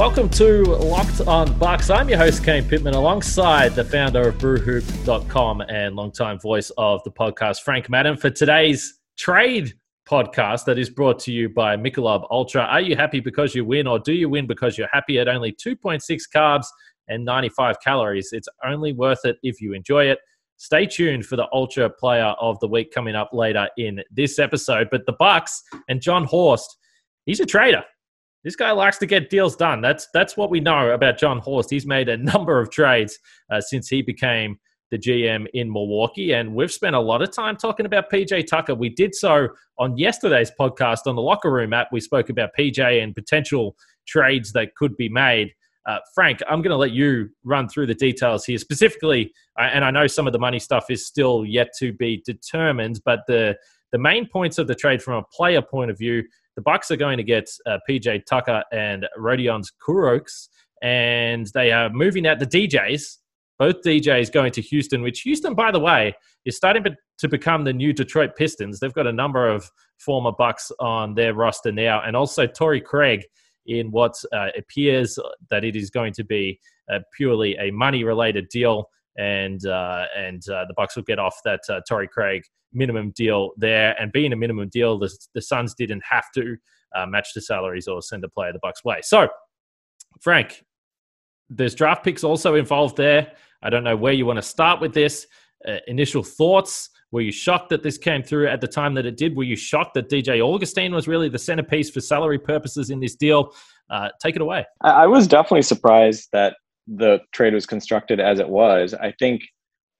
Welcome to Locked on Bucks. I'm your host, Kane Pittman, alongside the founder of brewhoop.com and longtime voice of the podcast, Frank Madden, for today's trade podcast that is brought to you by Michelob Ultra. Are you happy because you win, or do you win because you're happy at only 2.6 carbs and 95 calories? It's only worth it if you enjoy it. Stay tuned for the Ultra Player of the Week coming up later in this episode. But the Bucks and Jon Horst, he's a trader. This guy likes to get deals done. That's that's what we know about Jon Horst. He's made a number of trades uh, since he became the GM in Milwaukee, and we've spent a lot of time talking about PJ Tucker. We did so on yesterday's podcast on the Locker Room app. We spoke about PJ and potential trades that could be made. Uh, Frank, I'm going to let you run through the details here specifically, and I know some of the money stuff is still yet to be determined, but the the main points of the trade from a player point of view the Bucks are going to get uh, PJ Tucker and Rodions Kurucs, and they are moving out the DJs. Both DJs going to Houston, which Houston, by the way, is starting to become the new Detroit Pistons. They've got a number of former Bucks on their roster now, and also Torrey Craig in what uh, appears that it is going to be uh, purely a money-related deal and uh, and uh, the Bucks will get off that uh, Torrey Craig minimum deal there. And being a minimum deal, the, the Suns didn't have to uh, match the salaries or send a player the Bucks' way. So, Frank, there's draft picks also involved there. I don't know where you want to start with this. Uh, initial thoughts. Were you shocked that this came through at the time that it did? Were you shocked that DJ Augustin was really the centerpiece for salary purposes in this deal? Uh, take it away. I was definitely surprised that the trade was constructed as it was. I think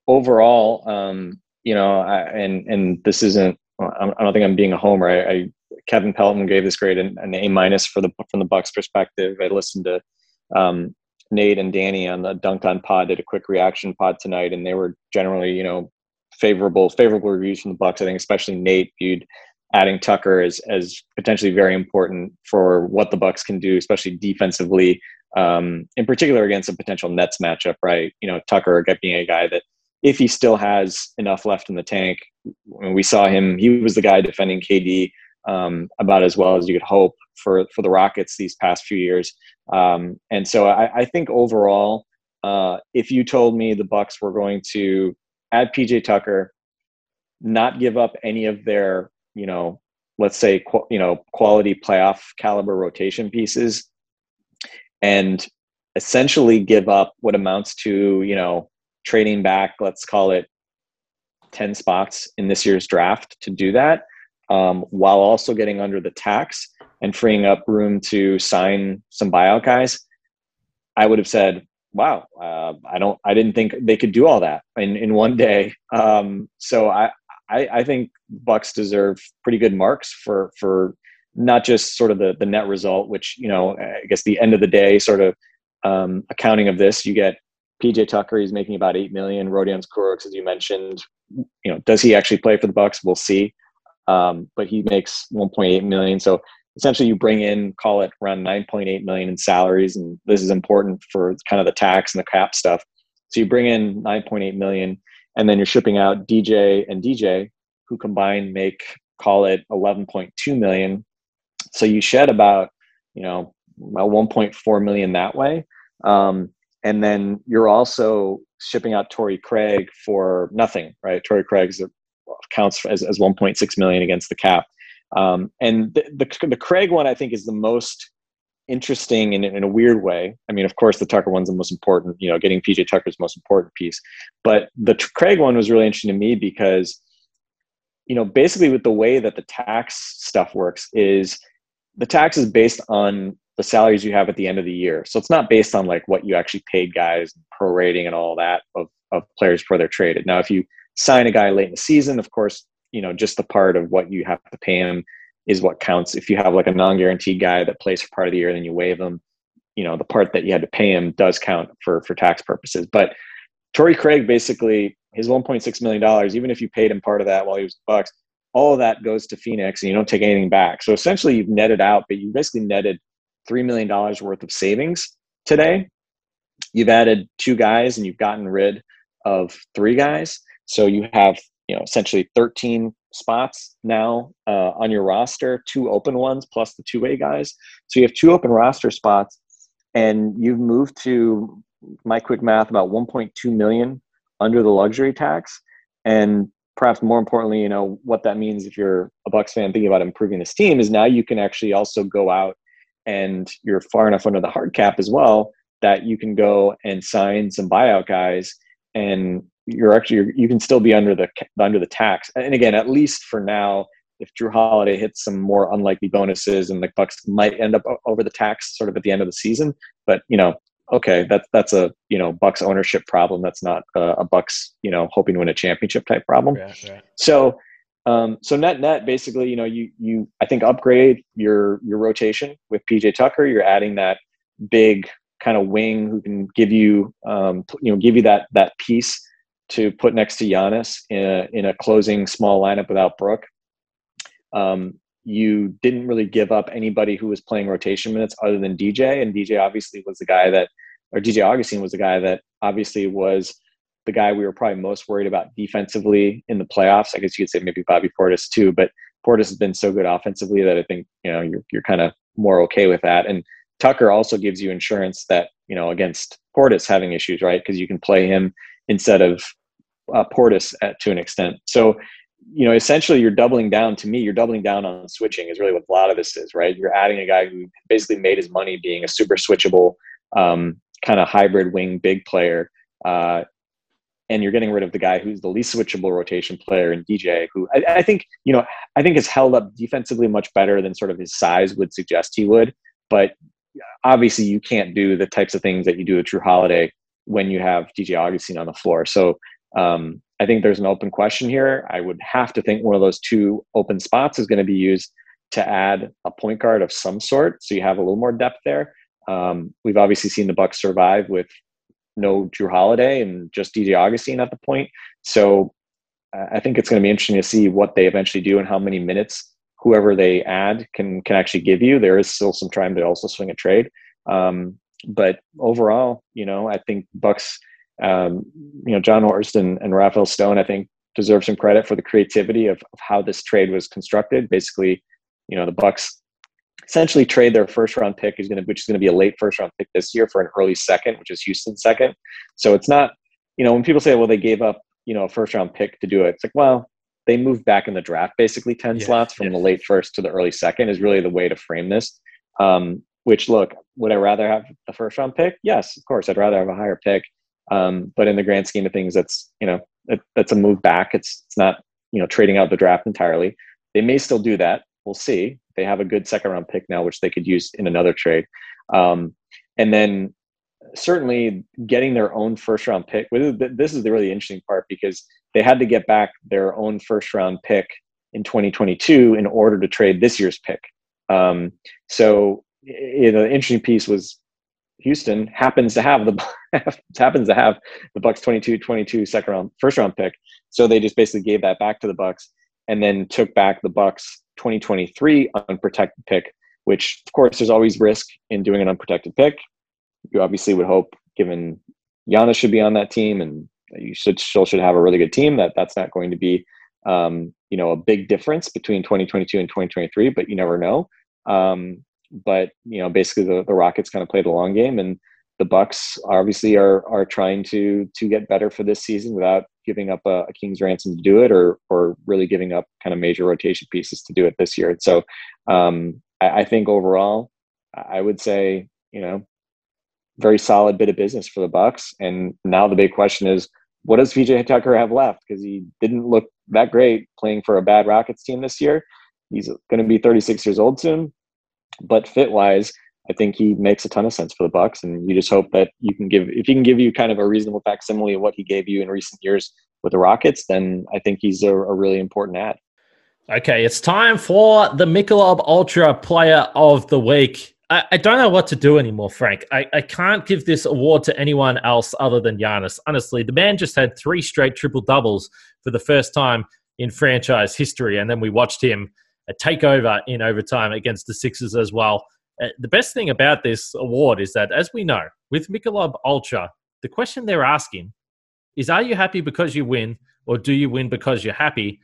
overall, um, you know, I, and and this isn't. I don't think I'm being a homer. I, I Kevin Pelton gave this grade an, an A minus for the from the Bucks perspective. I listened to um, Nate and Danny on the Dunked On Pod did a quick reaction pod tonight, and they were generally, you know, favorable favorable reviews from the Bucks. I think especially Nate viewed adding Tucker as as potentially very important for what the Bucks can do, especially defensively, um, in particular against a potential Nets matchup. Right, you know, Tucker being a guy that if he still has enough left in the tank. We saw him, he was the guy defending KD um, about as well as you could hope for for the Rockets these past few years. Um, and so I, I think overall, uh, if you told me the Bucks were going to add PJ Tucker, not give up any of their, you know, let's say, you know, quality playoff caliber rotation pieces, and essentially give up what amounts to, you know, trading back, let's call it 10 spots in this year's draft to do that, um, while also getting under the tax and freeing up room to sign some buyout guys, I would have said, wow, uh, I don't, I didn't think they could do all that in, in one day. Um, so I, I, I think Bucks deserve pretty good marks for, for not just sort of the, the net result, which, you know, I guess the end of the day sort of um, accounting of this, you get PJ Tucker, he's making about eight million. Rodions Kurucs, as you mentioned, you know, does he actually play for the Bucks? We'll see. Um, but he makes 1.8 million. So essentially, you bring in, call it around 9.8 million in salaries, and this is important for kind of the tax and the cap stuff. So you bring in 9.8 million, and then you're shipping out DJ and DJ, who combined make call it 11.2 million. So you shed about, you know, about 1.4 million that way. Um, and then you're also shipping out Torrey Craig for nothing, right? Torrey Craig counts as, as 1.6 million against the cap. Um, and the, the, the, Craig one, I think, is the most interesting in, in a weird way. I mean, of course, the Tucker one's the most important, you know, getting PJ Tucker's most important piece. But the Craig one was really interesting to me because, you know, basically with the way that the tax stuff works is the tax is based on the salaries you have at the end of the year. So it's not based on like what you actually paid guys, prorating and all that of, of players before they're traded. Now, if you sign a guy late in the season, of course, you know, just the part of what you have to pay him is what counts. If you have like a non-guaranteed guy that plays for part of the year, then you waive him. You know, the part that you had to pay him does count for for tax purposes. But Torrey Craig basically his 1.6 million dollars, even if you paid him part of that while he was Bucks, all of that goes to Phoenix and you don't take anything back. So essentially you've netted out, but you basically netted three million dollars worth of savings today. You've added two guys and you've gotten rid of three guys. So you have, you know, essentially 13 spots now uh, on your roster, two open ones plus the two-way guys. So you have two open roster spots, and you've moved to my quick math about 1.2 million under the luxury tax, and perhaps more importantly, you know what that means if you're a Bucks fan thinking about improving this team is now you can actually also go out and you're far enough under the hard cap as well that you can go and sign some buyout guys and you're actually you can still be under the under the tax. And again, at least for now, if Jrue Holiday hits some more unlikely bonuses and the Bucks might end up over the tax sort of at the end of the season, but you know, okay, that's that's a you know Bucks ownership problem. That's not a, a Bucks you know hoping to win a championship type problem. Right, right. So. Um, so net net, basically, you know, you you I think upgrade your your rotation with PJ Tucker. You're adding that big kind of wing who can give you um, you know give you that that piece to put next to Giannis in a, in a closing small lineup without Brook. Um, you didn't really give up anybody who was playing rotation minutes other than DJ, and DJ obviously was the guy that, or DJ Augustin was the guy that obviously was the guy we were probably most worried about defensively in the playoffs. I guess you could say maybe Bobby Portis too, but Portis has been so good offensively that I think you know you're you're kind of more okay with that. And Tucker also gives you insurance that you know against Portis having issues, right? Because you can play him instead of uh, Portis at, to an extent. So, you know, essentially you're doubling down to me, you're doubling down on switching is really what a lot of this is, right? You're adding a guy who basically made his money being a super switchable um, kind of hybrid wing big player. Uh, and you're getting rid of the guy who's the least switchable rotation player in DJ, who I, I, think, you know, I think has held up defensively much better than sort of his size would suggest he would. But obviously you can't do the types of things that you do with Jrue Holiday when you have DJ Augustin on the floor. So um, I think there's an open question here. I would have to think one of those two open spots is going to be used to add a point guard of some sort, so you have a little more depth there. Um, we've obviously seen the Bucks survive with no Jrue Holiday and just DJ Augustin at the point. So I think it's going to be interesting to see what they eventually do and how many minutes whoever they add can can actually give you. There is still some time to also swing a trade, um, but overall, you know, I think Bucks um, you know, Jon Horst and, and Rafael Stone, I think, deserve some credit for the creativity of, of how this trade was constructed. Basically, you know, the Bucks essentially trade their first round pick is going to, which is going to be a late first round pick this year for an early second, which is Houston's second. So it's not, you know, when people say, well, they gave up, you know, a first round pick to do it, it's like, well, they moved back in the draft basically 10 yeah, slots from yeah. the late first to the early second is really the way to frame this. Um, which look, would I rather have the first round pick? Yes, of course, I'd rather have a higher pick. Um, but in the grand scheme of things, that's you know it, that's a move back. It's it's not you know trading out the draft entirely. They may still do that. We'll see. They have a good second round pick now, which they could use in another trade. Um, and then certainly getting their own first round pick. This is the really interesting part because they had to get back their own first round pick in 2022 in order to trade this year's pick. Um, so you know, the interesting piece was Houston happens to have the happens to have the Bucks 22 22 second round first round pick. So they just basically gave that back to the Bucks and then took back the Bucks 2023 unprotected pick, which of course there's always risk in doing an unprotected pick. You obviously would hope given Giannis should be on that team and you should still should have a really good team that that's not going to be um, you know a big difference between 2022 and 2023, but you never know. Um, but you know, basically the, the Rockets kind of play the long game, and the Bucks obviously are are trying to to get better for this season without giving up a, a, king's ransom to do it, or or really giving up kind of major rotation pieces to do it this year. so um, I, I think overall, I would say you know very solid bit of business for the Bucks. And now the big question is, what does PJ Tucker have left? Because he didn't look that great playing for a bad Rockets team this year. He's going to be 36 years old soon but fit wise, I think he makes a ton of sense for the Bucks, and you just hope that you can give if he can give you kind of a reasonable facsimile of what he gave you in recent years with the Rockets, then I think he's a, a really important add. Okay, it's time for the Michelob Ultra Player of the Week. I, don't know what to do anymore, Frank. I, I can't give this award to anyone else other than Giannis. Honestly, the man just had three straight triple doubles for the first time in franchise history, and then we watched him uh, takeover in overtime against the Sixers as well. Uh, the best thing about this award is that, as we know, with Michelob Ultra, the question they're asking is Are you happy because you win, or do you win because you're happy?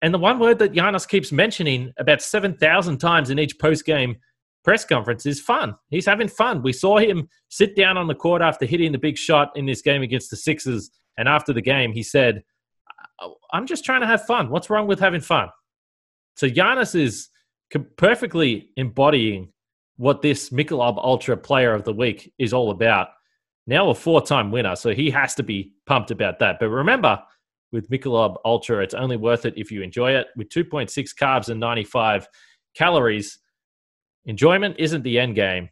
And the one word that Giannis keeps mentioning about 7,000 times in each post game press conference is fun. He's having fun. We saw him sit down on the court after hitting the big shot in this game against the Sixers. And after the game, he said, I'm just trying to have fun. What's wrong with having fun? So Giannis is perfectly embodying what this Michelob Ultra Player of the Week is all about. Now a four-time winner, so he has to be pumped about that. But remember, with Michelob Ultra, it's only worth it if you enjoy it. With 2.6 carbs and 95 calories, enjoyment isn't the end game;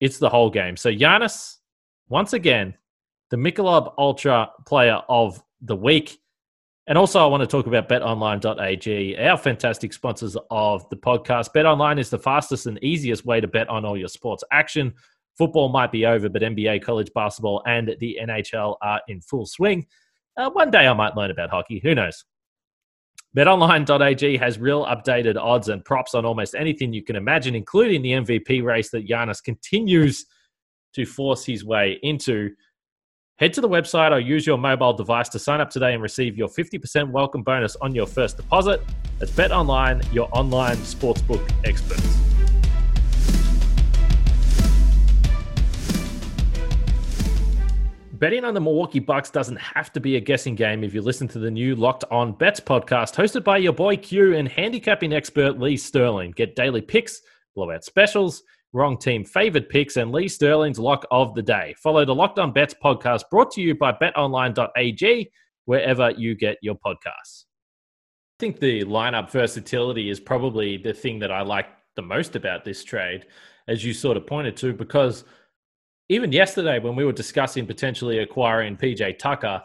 it's the whole game. So Giannis, once again, the Michelob Ultra Player of the Week. And also, I want to talk about betonline.ag, our fantastic sponsors of the podcast. BetOnline is the fastest and easiest way to bet on all your sports action. Football might be over, but NBA, college basketball, and the NHL are in full swing. Uh, one day I might learn about hockey. Who knows? BetOnline.ag has real updated odds and props on almost anything you can imagine, including the MVP race that Giannis continues to force his way into. Head to the website or use your mobile device to sign up today and receive your 50% welcome bonus on your first deposit. That's Bet Online, your online sportsbook experts. Betting on the Milwaukee Bucks doesn't have to be a guessing game if you listen to the new Locked On Bets podcast hosted by your boy Q and handicapping expert Lee Sterling. Get daily picks, blowout specials, wrong team favored picks, and Lee Sterling's lock of the day. Follow the Locked On Bets podcast brought to you by betonline.ag wherever you get your podcasts. I think the lineup versatility is probably the thing that I like the most about this trade, as you sort of pointed to, because even yesterday when we were discussing potentially acquiring PJ Tucker,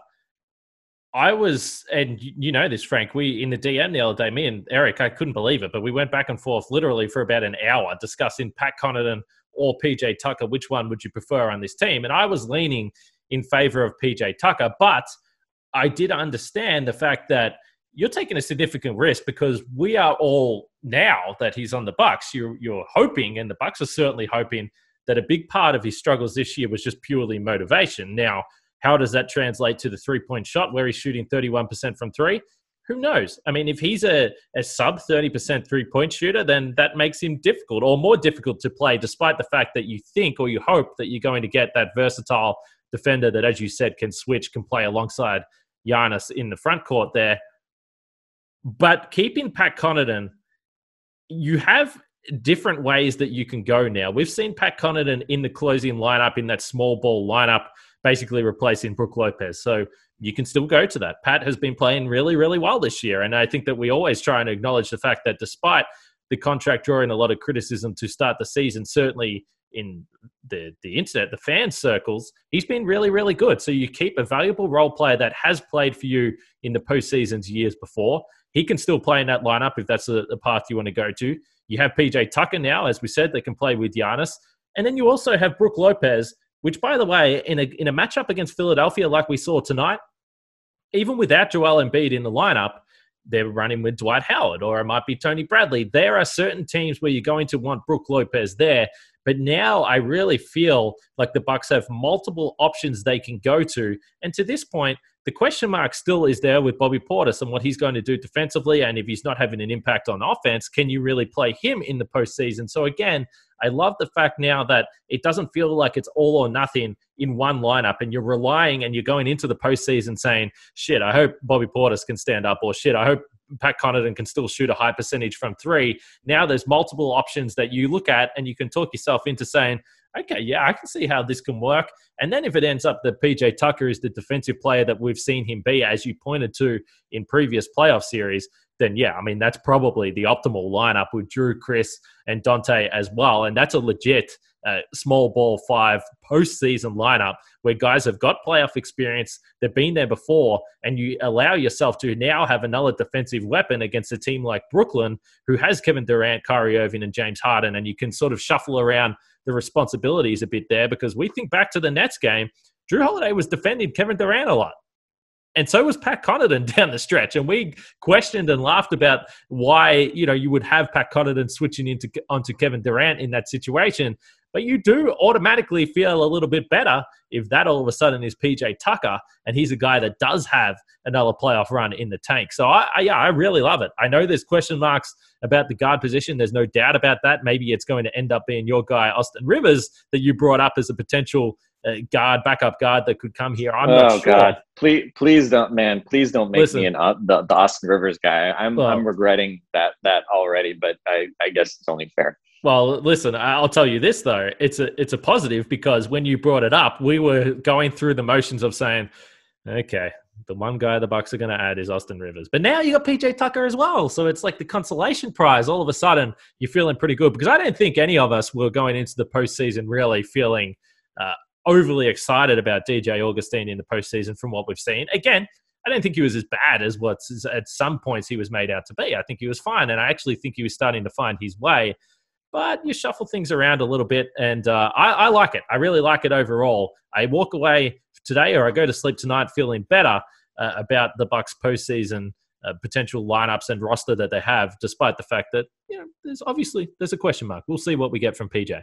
I was, and you know this, Frank. We in the DM the other day, me and Eric, I couldn't believe it, but we went back and forth literally for about an hour discussing Pat Connaughton or PJ Tucker. Which one would you prefer on this team? And I was leaning in favor of PJ Tucker, but I did understand the fact that you're taking a significant risk because we are all now that he's on the Bucks. You're you're hoping, and the Bucks are certainly hoping that a big part of his struggles this year was just purely motivation. Now how does that translate to the three point shot where he's shooting 31% from three? Who knows? I mean, if he's a, a sub 30% three point shooter, then that makes him difficult or more difficult to play, despite the fact that you think or you hope that you're going to get that versatile defender that, as you said, can switch, can play alongside Giannis in the front court there. But keeping Pat Connaughton, you have different ways that you can go now. We've seen Pat Connaughton in the closing lineup in that small ball lineup basically replacing Brook Lopez. So you can still go to that. Pat has been playing really, really well this year. And I think that we always try and acknowledge the fact that despite the contract drawing a lot of criticism to start the season, certainly in the the internet, the fan circles, he's been really, really good. So you keep a valuable role player that has played for you in the postseasons years before. He can still play in that lineup if that's the, path you want to go to. You have PJ Tucker now, as we said, that can play with Giannis. And then you also have Brook Lopez, which, by the way, in a, in a matchup against Philadelphia like we saw tonight, even without Joel Embiid in the lineup, they're running with Dwight Howard or it might be Tony Bradley. There are certain teams where you're going to want Brook Lopez there. But now I really feel like the Bucks have multiple options they can go to. And to this point, the question mark still is there with Bobby Portis and what he's going to do defensively. And if he's not having an impact on offense, can you really play him in the postseason? So again, I love the fact now that it doesn't feel like it's all or nothing in one lineup and you're relying and you're going into the postseason saying, shit, I hope Bobby Portis can stand up or shit, I hope Pat Connaughton can still shoot a high percentage from three. Now there's multiple options that you look at and you can talk yourself into saying, okay, yeah, I can see how this can work. And then if it ends up that PJ Tucker is the defensive player that we've seen him be, as you pointed to in previous playoff series, then yeah, I mean, that's probably the optimal lineup with Jrue, Chris, and Donte as well. And that's a legit uh, small ball five postseason lineup where guys have got playoff experience, they've been there before, and you allow yourself to now have another defensive weapon against a team like Brooklyn, who has Kevin Durant, Kyrie Irving, and James Harden, and you can sort of shuffle around the responsibilities a bit there because we think back to the Nets game. Jrue Holiday was defending Kevin Durant a lot and so was Pat Connaughton down the stretch. And we questioned and laughed about why you know you would have Pat Connaughton switching into onto Kevin Durant in that situation. But you do automatically feel a little bit better if that all of a sudden is PJ Tucker and he's a guy that does have another playoff run in the tank. So I, I, yeah, I really love it. I know there's question marks about the guard position. There's no doubt about that. Maybe it's going to end up being your guy Austin Rivers that you brought up as a potential uh, guard, backup guard that could come here. I'm oh sure. God, please, please don't, man, please don't make Listen, me an uh, the, the, Austin Rivers guy. I'm well, I'm regretting that that already, but I I guess it's only fair. Well, listen, I'll tell you this though. It's a it's a positive because when you brought it up, we were going through the motions of saying, okay, the one guy the Bucks are going to add is Austin Rivers. But now you got PJ Tucker as well, so it's like the consolation prize. All of a sudden, you're feeling pretty good because I don't think any of us were going into the postseason really feeling uh, overly excited about DJ Augustin in the postseason from what we've seen. Again, I don't think he was as bad as what at some points he was made out to be. I think he was fine, and I actually think he was starting to find his way. But you shuffle things around a little bit, and uh, I, I like it. I really like it overall. I walk away today, or I go to sleep tonight feeling better uh, about the Bucks postseason uh, potential lineups and roster that they have, despite the fact that you know there's obviously there's a question mark. We'll see what we get from PJ.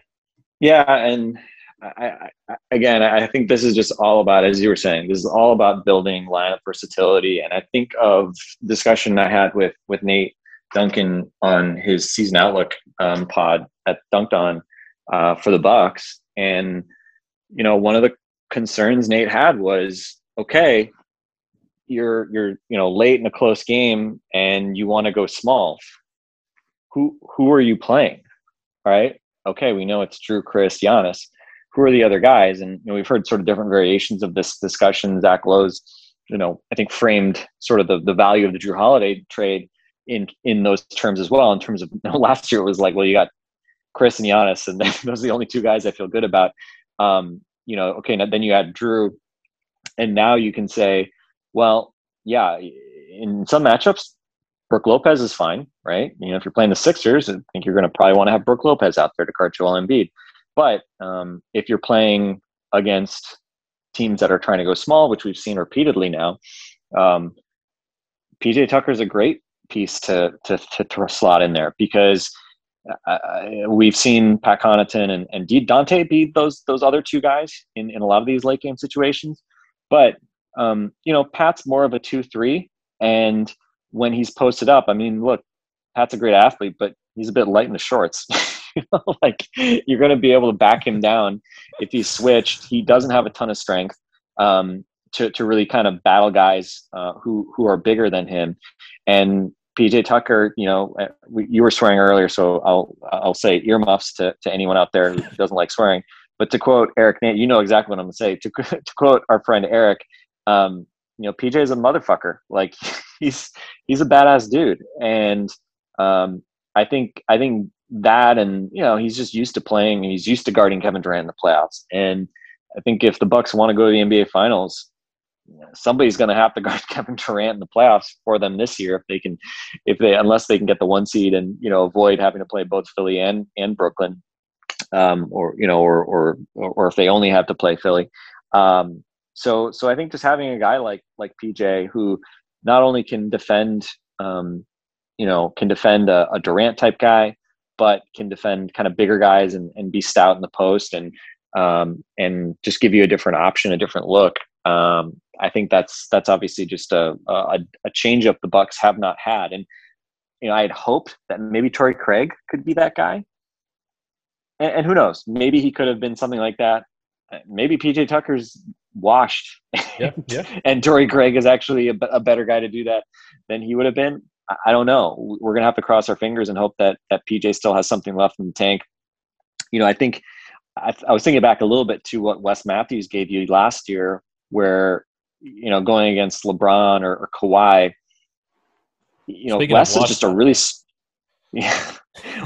Yeah, and I, I, again, I think this is just all about, as you were saying, this is all about building lineup versatility. And I think of discussion I had with with Nate Duncan on his season outlook um, pod at Dunked On uh, for the Bucks, and you know, one of the concerns Nate had was, okay, you're you're you know late in a close game and you want to go small. Who who are you playing? Right? Okay, we know it's Jrue, Chris, Giannis who are the other guys? And you know, we've heard sort of different variations of this discussion. Zach Lowe's, you know, I think framed sort of the, the value of the Jrue Holiday trade in in those terms as well. In terms of last year, it was like, well, you got Chris and Giannis, and those are the only two guys I feel good about. Um, you know, okay, now, then you had Jrue, and now you can say, well, yeah, in some matchups, Brook Lopez is fine, right? You know, if you're playing the Sixers, I think you're going to probably want to have Brook Lopez out there to guard Joel Embiid. But um, if you're playing against teams that are trying to go small, which we've seen repeatedly now, um, PJ Tucker is a great piece to, to, to, to slot in there because uh, uh, we've seen Pat Connaughton and, and Donte be those those other two guys in, in a lot of these late game situations. But um, you know, Pat's more of a two three, and when he's posted up, I mean, look, Pat's a great athlete, but he's a bit light in the shorts. like you're going to be able to back him down if he's switched. He doesn't have a ton of strength um, to to really kind of battle guys uh, who who are bigger than him. And PJ Tucker, you know, uh, we, you were swearing earlier, so I'll I'll say earmuffs to to anyone out there who doesn't like swearing. But to quote Eric, you know exactly what I'm going to say. To quote our friend Eric, um, you know, PJ is a motherfucker. Like he's he's a badass dude, and um, I think I think that and you know he's just used to playing and he's used to guarding Kevin Durant in the playoffs and I think if the Bucks want to go to the NBA finals somebody's going to have to guard Kevin Durant in the playoffs for them this year if they can if they unless they can get the one seed and you know avoid having to play both Philly and and Brooklyn um, or you know or or or if they only have to play Philly um, so so I think just having a guy like like PJ who not only can defend um, you know can defend a, a Durant type guy but can defend kind of bigger guys and, and be stout in the post and um, and just give you a different option, a different look. Um, I think that's that's obviously just a, a, a change up the Bucks have not had, and you know I had hoped that maybe Torrey Craig could be that guy, and, and who knows, maybe he could have been something like that. Maybe PJ Tucker's washed, yeah, yeah. and Torrey Craig is actually a, a better guy to do that than he would have been. I don't know. We're gonna have to cross our fingers and hope that that PJ still has something left in the tank. You know, I think I, I was thinking back a little bit to what Wes Matthews gave you last year, where you know going against LeBron or, or Kawhi. You know, Speaking Wes is just a really yeah.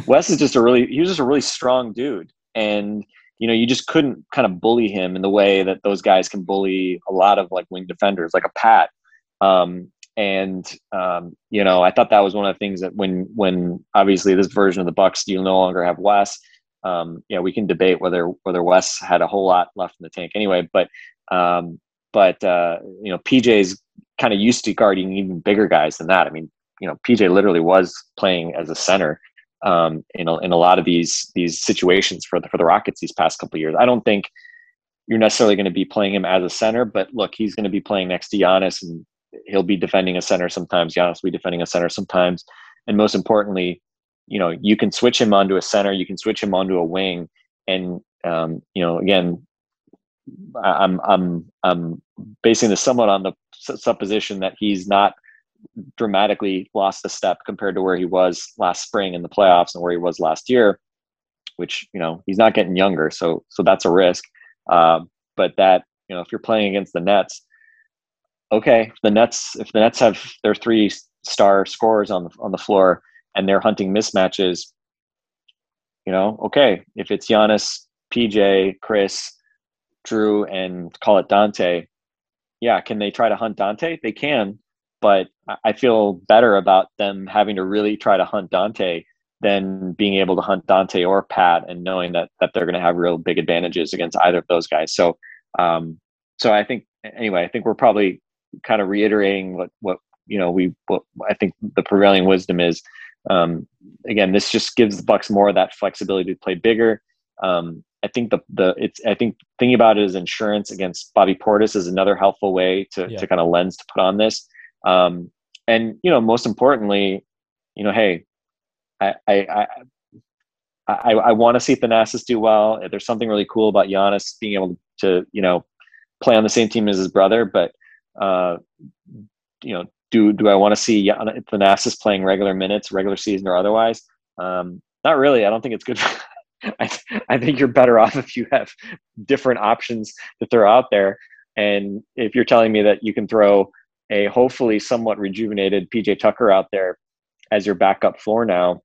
Wes is just a really he was just a really strong dude, and you know, you just couldn't kind of bully him in the way that those guys can bully a lot of like wing defenders, like a Pat. Um, and um, you know, I thought that was one of the things that when when obviously this version of the Bucks, you no longer have Wes. Um, know, we can debate whether whether Wes had a whole lot left in the tank anyway, but um, but uh, you know, PJ's kind of used to guarding even bigger guys than that. I mean, you know, PJ literally was playing as a center um, in a, in a lot of these these situations for the for the Rockets these past couple years. I don't think you're necessarily going to be playing him as a center, but look, he's going to be playing next to Giannis, and he'll be defending a center sometimes. Giannis will be defending a center sometimes, and most importantly, you know, you can switch him onto a center, you can switch him onto a wing, and um, you know, again, I'm I'm I'm basing this somewhat on the supposition that he's not dramatically lost a step compared to where he was last spring in the playoffs and where he was last year which you know he's not getting younger so so that's a risk. Uh, but that you know if you're playing against the nets okay the nets if the nets have their three star scorers on the on the floor and they're hunting mismatches you know okay if it's Giannis PJ Chris Jrue and call it Donte yeah can they try to hunt Donte they can but I feel better about them having to really try to hunt Donte than being able to hunt Donte or Pat and knowing that that they're going to have real big advantages against either of those guys. So, um, so I think anyway, I think we're probably kind of reiterating what what you know we what I think the prevailing wisdom is. Um, again, this just gives the Bucks more of that flexibility to play bigger. Um, I think the the it's I think thinking about it as insurance against Bobby Portis is another helpful way to yeah. to kind of lens to put on this. Um, and you know, most importantly, you know, hey, I I I, I, I want to see Thanasis do well. There's something really cool about Giannis being able to you know play on the same team as his brother, but uh, you know, do do I want to see Thanasis playing regular minutes, regular season or otherwise? Um, not really. I don't think it's good. I, I think you're better off if you have different options to throw out there. And if you're telling me that you can throw a hopefully somewhat rejuvenated PJ Tucker out there as your backup floor now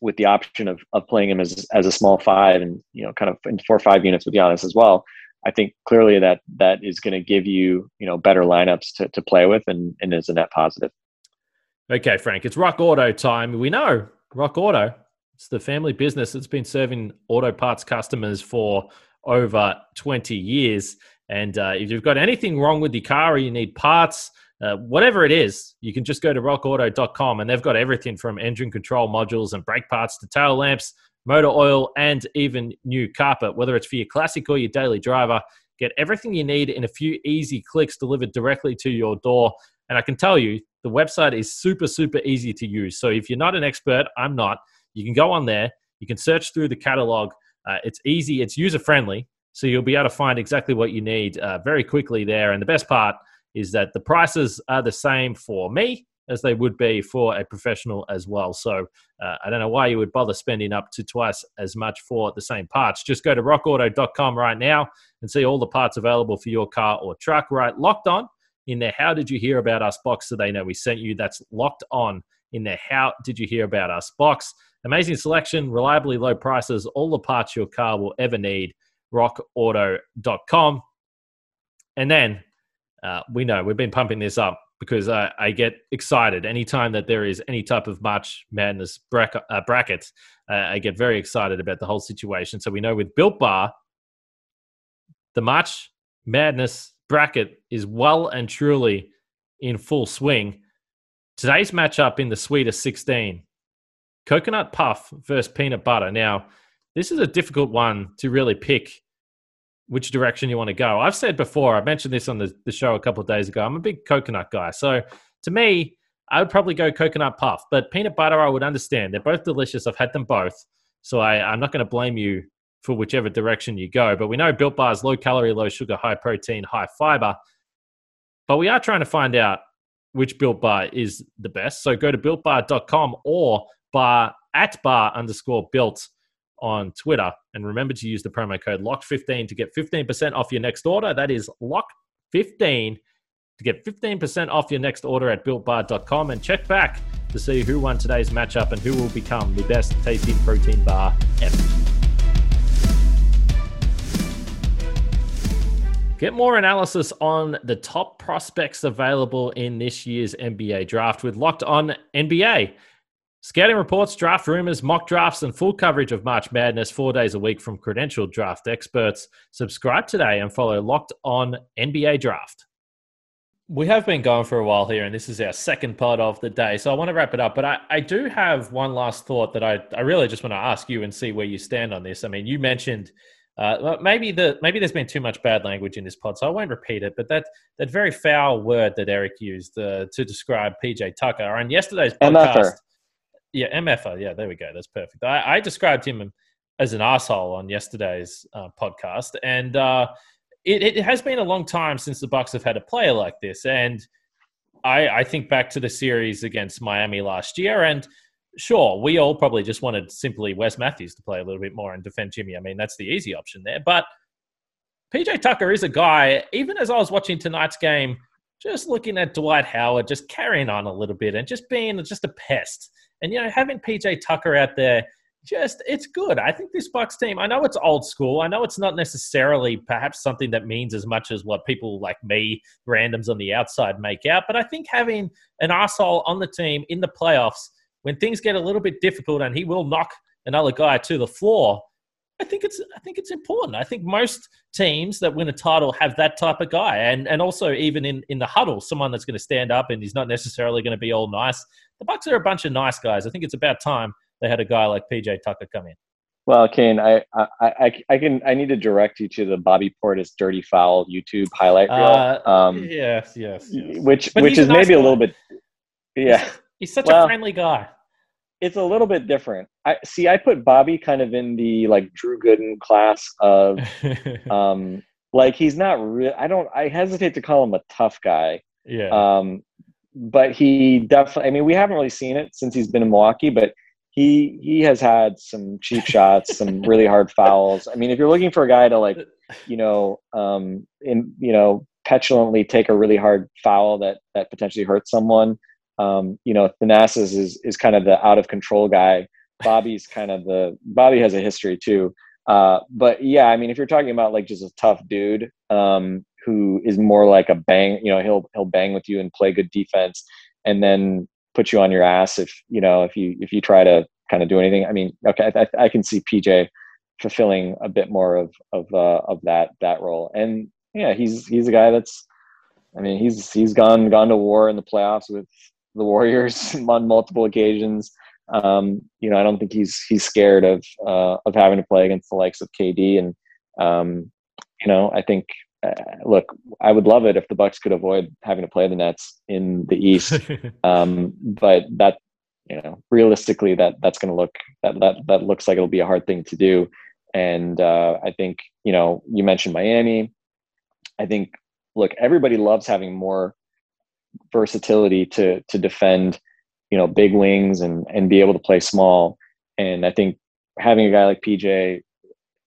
with the option of, of playing him as, as a small five and, you know, kind of in four or five units with Giannis as well. I think clearly that that is going to give you, you know, better lineups to, to play with and, and is a net positive. Okay, Frank, it's RockAuto time. We know RockAuto. It's the family business that's been serving auto parts customers for over 20 years. And uh, if you've got anything wrong with your car or you need parts, uh, whatever it is, you can just go to rockauto.com and they've got everything from engine control modules and brake parts to tail lamps, motor oil, and even new carpet. Whether it's for your classic or your daily driver, get everything you need in a few easy clicks delivered directly to your door. And I can tell you, the website is super, super easy to use. So if you're not an expert, I'm not, you can go on there, you can search through the catalog. Uh, it's easy, it's user friendly. So you'll be able to find exactly what you need uh, very quickly there. And the best part, is that the prices are the same for me as they would be for a professional as well. So uh, I don't know why you would bother spending up to twice as much for the same parts. Just go to rockauto.com right now and see all the parts available for your car or truck. Right, locked on in there. How did you hear about us box so they know we sent you? That's locked on in there. How did you hear about us box? Amazing selection, reliably low prices, all the parts your car will ever need. rockauto.com. And then uh, we know we've been pumping this up because I, I, get excited anytime that there is any type of March Madness bracket, uh, brackets. Uh, I get very excited about the whole situation. So we know with Built Bar, the March Madness bracket is well and truly in full swing. Today's matchup in the Sweet of 16 coconut puff versus peanut butter. Now, this is a difficult one to really pick which direction you want to go. I've said before, I mentioned this on the, the show a couple of days ago. I'm a big coconut guy. So to me, I would probably go coconut puff, but peanut butter, I would understand. They're both delicious. I've had them both. So I, I'm not going to blame you for whichever direction you go. But we know Built Bar is low calorie, low sugar, high protein, high fiber. But we are trying to find out which Built Bar is the best. So go to builtbar.com or bar at bar underscore built on Twitter. And remember to use the promo code LOCK15 to get 15% off your next order. That is LOCK15 to get 15% off your next order at builtbar.com. And check back to see who won today's matchup and who will become the best tasting protein bar ever. Get more analysis on the top prospects available in this year's NBA draft with Locked On NBA. Scouting reports, draft rumors, mock drafts, and full coverage of March Madness four days a week from credentialed draft experts. Subscribe today and follow Locked On NBA Draft. We have been going for a while here, and this is our second part of the day. So I want to wrap it up, but I, I do have one last thought that I, I really just want to ask you and see where you stand on this. I mean, you mentioned uh, maybe the maybe there's been too much bad language in this pod, so I won't repeat it. But that that very foul word that Eric used uh, to describe PJ Tucker on yesterday's podcast, MFR. Yeah, MFR, yeah, there we go, that's perfect. I, I described him as an asshole on yesterday's uh, podcast, and uh, it, it has been a long time since the Bucks have had a player like this, and I, I think back to the series against Miami last year, and sure, we all probably just wanted simply Wes Matthews to play a little bit more and defend Jimmy. I mean, that's the easy option there. But PJ Tucker is a guy, even as I was watching tonight's game, just looking at Dwight Howard, just carrying on a little bit and just being just a pest. And, you know, having PJ Tucker out there, just it's good. I think this Bucks team, I know it's old school. I know it's not necessarily perhaps something that means as much as what people like me, randoms on the outside, make out. But I think having an asshole on the team in the playoffs – when things get a little bit difficult and he will knock another guy to the floor, I think it's I think it's important. I think most teams that win a title have that type of guy, and and also even in in the huddle, someone that's going to stand up and he's not necessarily going to be all nice. The Bucks are a bunch of nice guys. I think it's about time they had a guy like PJ Tucker come in. Well, Kane, I, I, I, I can I need to direct you to the Bobby Portis dirty foul YouTube highlight reel. Uh, um, yes, yes, yes, Which but which is maybe a little bit. Yeah, He's such well, a friendly guy. It's a little bit different. I see. I put Bobby kind of in the like Drew Gooden class of, um, like he's not real. I don't. I hesitate to call him a tough guy. Yeah. Um, but he definitely. I mean, we haven't really seen it since he's been in Milwaukee, but he he has had some cheap shots, some really hard fouls. I mean, if you're looking for a guy to like, you know, um, in you know, petulantly take a really hard foul that that potentially hurts someone, um, you know, Thanasis is is kind of the out of control guy. Bobby's kind of the Bobby has a history too. Uh, but yeah, I mean, if you're talking about like just a tough dude um, who is more like a bang, you know, he'll he'll bang with you and play good defense, and then put you on your ass if you know if you if you try to kind of do anything. I mean, okay, I, I can see PJ fulfilling a bit more of of uh, of that that role, and yeah, he's he's a guy that's. I mean, he's he's gone gone to war in the playoffs with the Warriors on multiple occasions. Um, you know, I don't think he's he's scared of uh, of having to play against the likes of KD, and um, you know, I think. Uh, look, I would love it if the Bucks could avoid having to play the Nets in the East, um, but that you know, realistically, that that's going to look that that that looks like it'll be a hard thing to do. And uh, I think you know, you mentioned Miami. I think look, everybody loves having more versatility to to defend, you know, big wings and and be able to play small. And I think having a guy like PJ,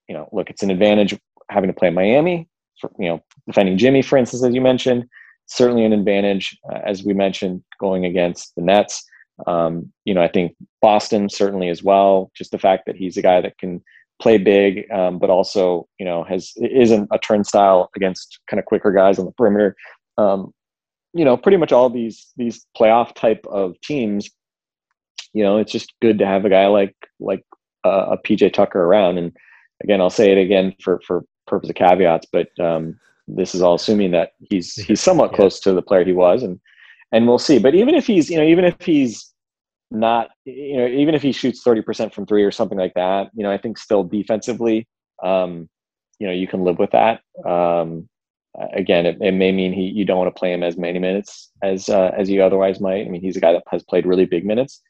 you know, look, it's an advantage having to play Miami, for, you know, defending Jimmy, for instance, as you mentioned. Certainly an advantage, uh, as we mentioned, going against the Nets. Um, you know, I think Boston certainly as well. Just the fact that he's a guy that can play big, um, but also you know has isn't a turnstile against kind of quicker guys on the perimeter. Um, you know, pretty much all these these playoff type of teams, you know, it's just good to have a guy like like uh, a PJ Tucker around. And again, I'll say it again for for purpose of caveats, but um, this is all assuming that he's he's somewhat yeah. close to the player he was, and and we'll see. But even if he's you know even if he's not you know even if he shoots 30% from three or something like that you know i think still defensively um you know you can live with that um again, it, it, may mean he you don't want to play him as many minutes as uh, as you otherwise might. I mean, he's a guy that has played really big minutes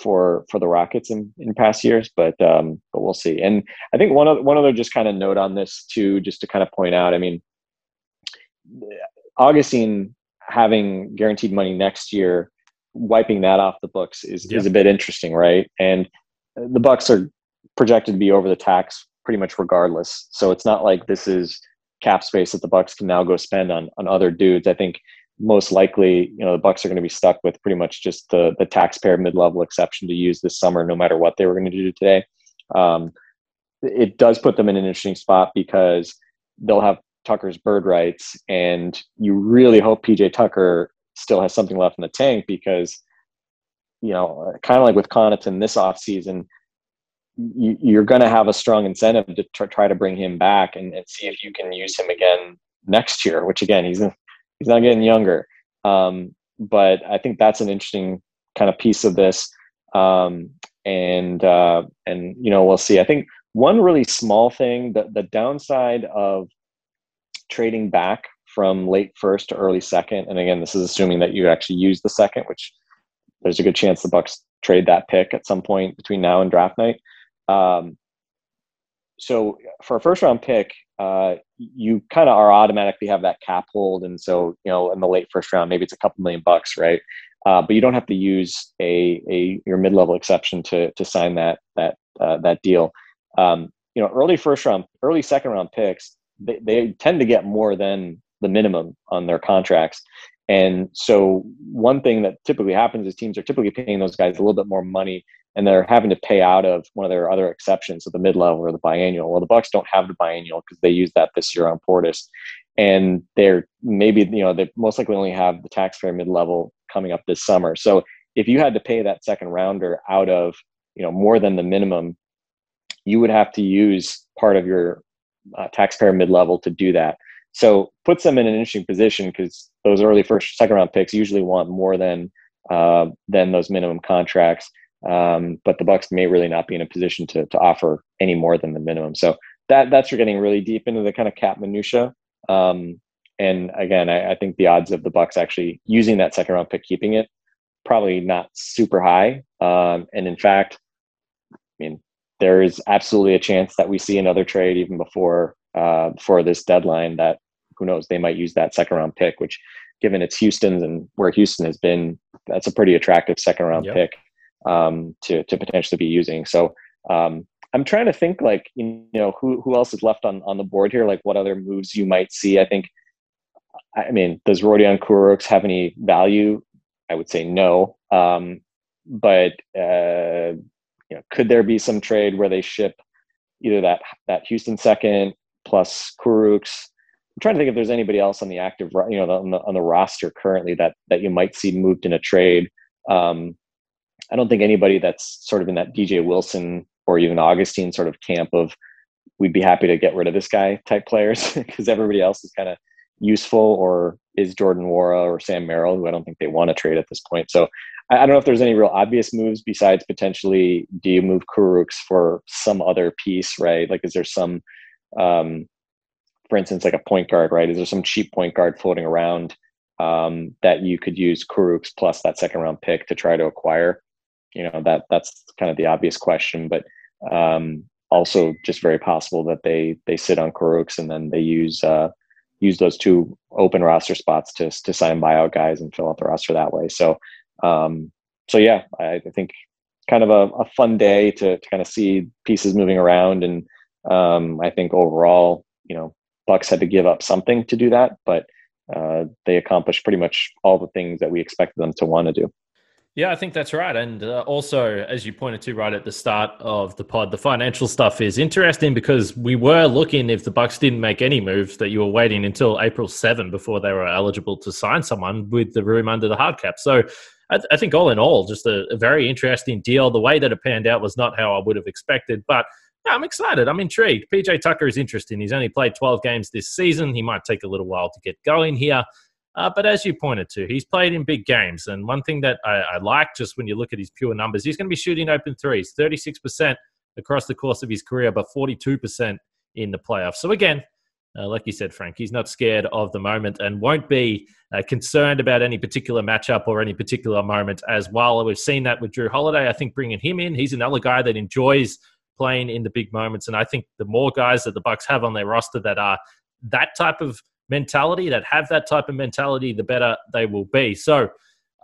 for for the Rockets in, in past years, but um, but we'll see. And I think one other one other just kind of note on this too, just to kind of point out. I mean, Augustin having guaranteed money next year, wiping that off the books is yeah. is a bit interesting, right? And the Bucks are projected to be over the tax pretty much regardless. So it's not like this is cap space that the Bucks can now go spend on on other dudes. I think most likely, you know, the Bucks are going to be stuck with pretty much just the the taxpayer mid level exception to use this summer, no matter what they were going to do today. Um, it does put them in an interesting spot because they'll have Tucker's bird rights, and you really hope PJ Tucker still has something left in the tank because, you know, kind of like with Connaughton this offseason, you, are going to have a strong incentive to tr- try to bring him back and, and, see if you can use him again next year. Which again, he's he's not getting younger, um, but I think that's an interesting kind of piece of this. Um, and uh, and you know, we'll see. I think one really small thing, the the downside of trading back from late first to early second, and again, this is assuming that you actually use the second, which there's a good chance the Bucks trade that pick at some point between now and draft night. Um, so for a first round pick, uh, you kind of are automatically have that cap hold, and so you know in the late first round, maybe it's a couple million bucks, right? Uh, but you don't have to use a, a your mid level exception to to sign that that uh, that deal. Um, you know, early first round, early second round picks, they, they tend to get more than the minimum on their contracts. And so one thing that typically happens is teams are typically paying those guys a little bit more money and they're having to pay out of one of their other exceptions of the mid-level or the biannual. Well, the Bucks don't have the biannual because they use that this year on Portis. And they're maybe, you know, they most likely only have the taxpayer mid-level coming up this summer. So if you had to pay that second rounder out of, you know, more than the minimum, you would have to use part of your uh, taxpayer mid-level to do that. So puts them in an interesting position because those early first, second round picks usually want more than uh, than those minimum contracts. Um, but the Bucks may really not be in a position to to offer any more than the minimum. So that that's you're getting really deep into the kind of cap minutia. Um, and again, I, I, think the odds of the Bucks actually using that second round pick, keeping it, probably not super high. Um, and in fact, I mean, there is absolutely a chance that we see another trade even before uh, for this deadline. That who knows they might use that second round pick, which given it's Houston's and where Houston has been, that's a pretty attractive second round yep. pick um, to to potentially be using. So um, I'm trying to think like you know who who else is left on on the board here, like what other moves you might see. I think, I mean, does Rodion Kurucs have any value? I would say no. Um, but uh, you know, could there be some trade where they ship either that that Houston second plus Kurucs? I'm trying to think if there's anybody else on the active, you know, on the, on the roster currently that that you might see moved in a trade. Um, I don't think anybody that's sort of in that DJ Wilson or even Augustin sort of camp of we'd be happy to get rid of this guy type players because everybody else is kind of useful or is Jordan Nwora or Sam Merrill, who I don't think they want to trade at this point. So I, I don't know if there's any real obvious moves besides potentially do you move Kurucs for some other piece, right? Like is there some um, for instance, like a point guard, right? Is there some cheap point guard floating around um, that you could use Kurucs plus that second round pick to try to acquire? You know that that's kind of the obvious question but um, also just very possible that they they sit on Kurucs and then they use uh, use those two open roster spots to to sign buyout guys and fill out the roster that way. So um, so yeah, I, I, think kind of a, a fun day to, to kind of see pieces moving around and um, I think overall, you know, Bucks had to give up something to do that, but uh, they accomplished pretty much all the things that we expected them to want to do. Yeah, I think that's right. And uh, also, as you pointed to right at the start of the pod, the financial stuff is interesting because we were looking if the Bucks didn't make any moves that you were waiting until April 7 before they were eligible to sign someone with the room under the hard cap. So I, th- I think all in all, just a, a, very interesting deal. The way that it panned out was not how I would have expected, but yeah, I'm excited. I'm intrigued. PJ Tucker is interesting. He's only played 12 games this season. He might take a little while to get going here. Uh, but as you pointed to, he's played in big games. And one thing that I, I like just when you look at his pure numbers, he's going to be shooting open threes 36% across the course of his career, but 42% in the playoffs. So, again, uh, like you said, Frank, he's not scared of the moment and won't be uh, concerned about any particular matchup or any particular moment as well. We've seen that with Jrue Holiday. I think bringing him in, he's another guy that enjoys playing in the big moments. And I think the more guys that the Bucks have on their roster that are that type of mentality, that have that type of mentality, the better they will be. So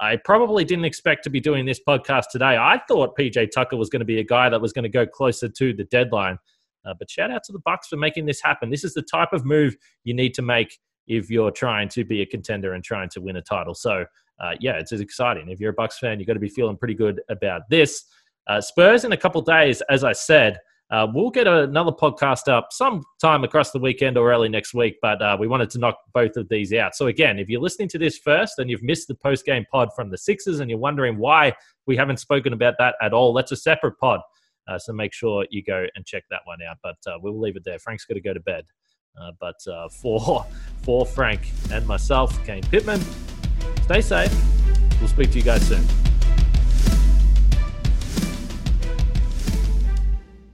I probably didn't expect to be doing this podcast today. I thought PJ Tucker was going to be a guy that was going to go closer to the deadline. Uh, but shout out to the Bucks for making this happen. This is the type of move you need to make if you're trying to be a contender and trying to win a title. So uh, yeah, it's exciting. If you're a Bucks fan, you've got to be feeling pretty good about this. Uh, Spurs in a couple days, as I said, Uh, we'll get another podcast up sometime across the weekend or early next week, but uh, we wanted to knock both of these out. So, again, if you're listening to this first and you've missed the post game pod from the Sixers and you're wondering why we haven't spoken about that at all, that's a separate pod. Uh, so make sure you go and check that one out. But uh, we'll leave it there. Frank's got to go to bed. Uh, but uh, for, for Frank and myself, Kane Pittman, stay safe. We'll speak to you guys soon.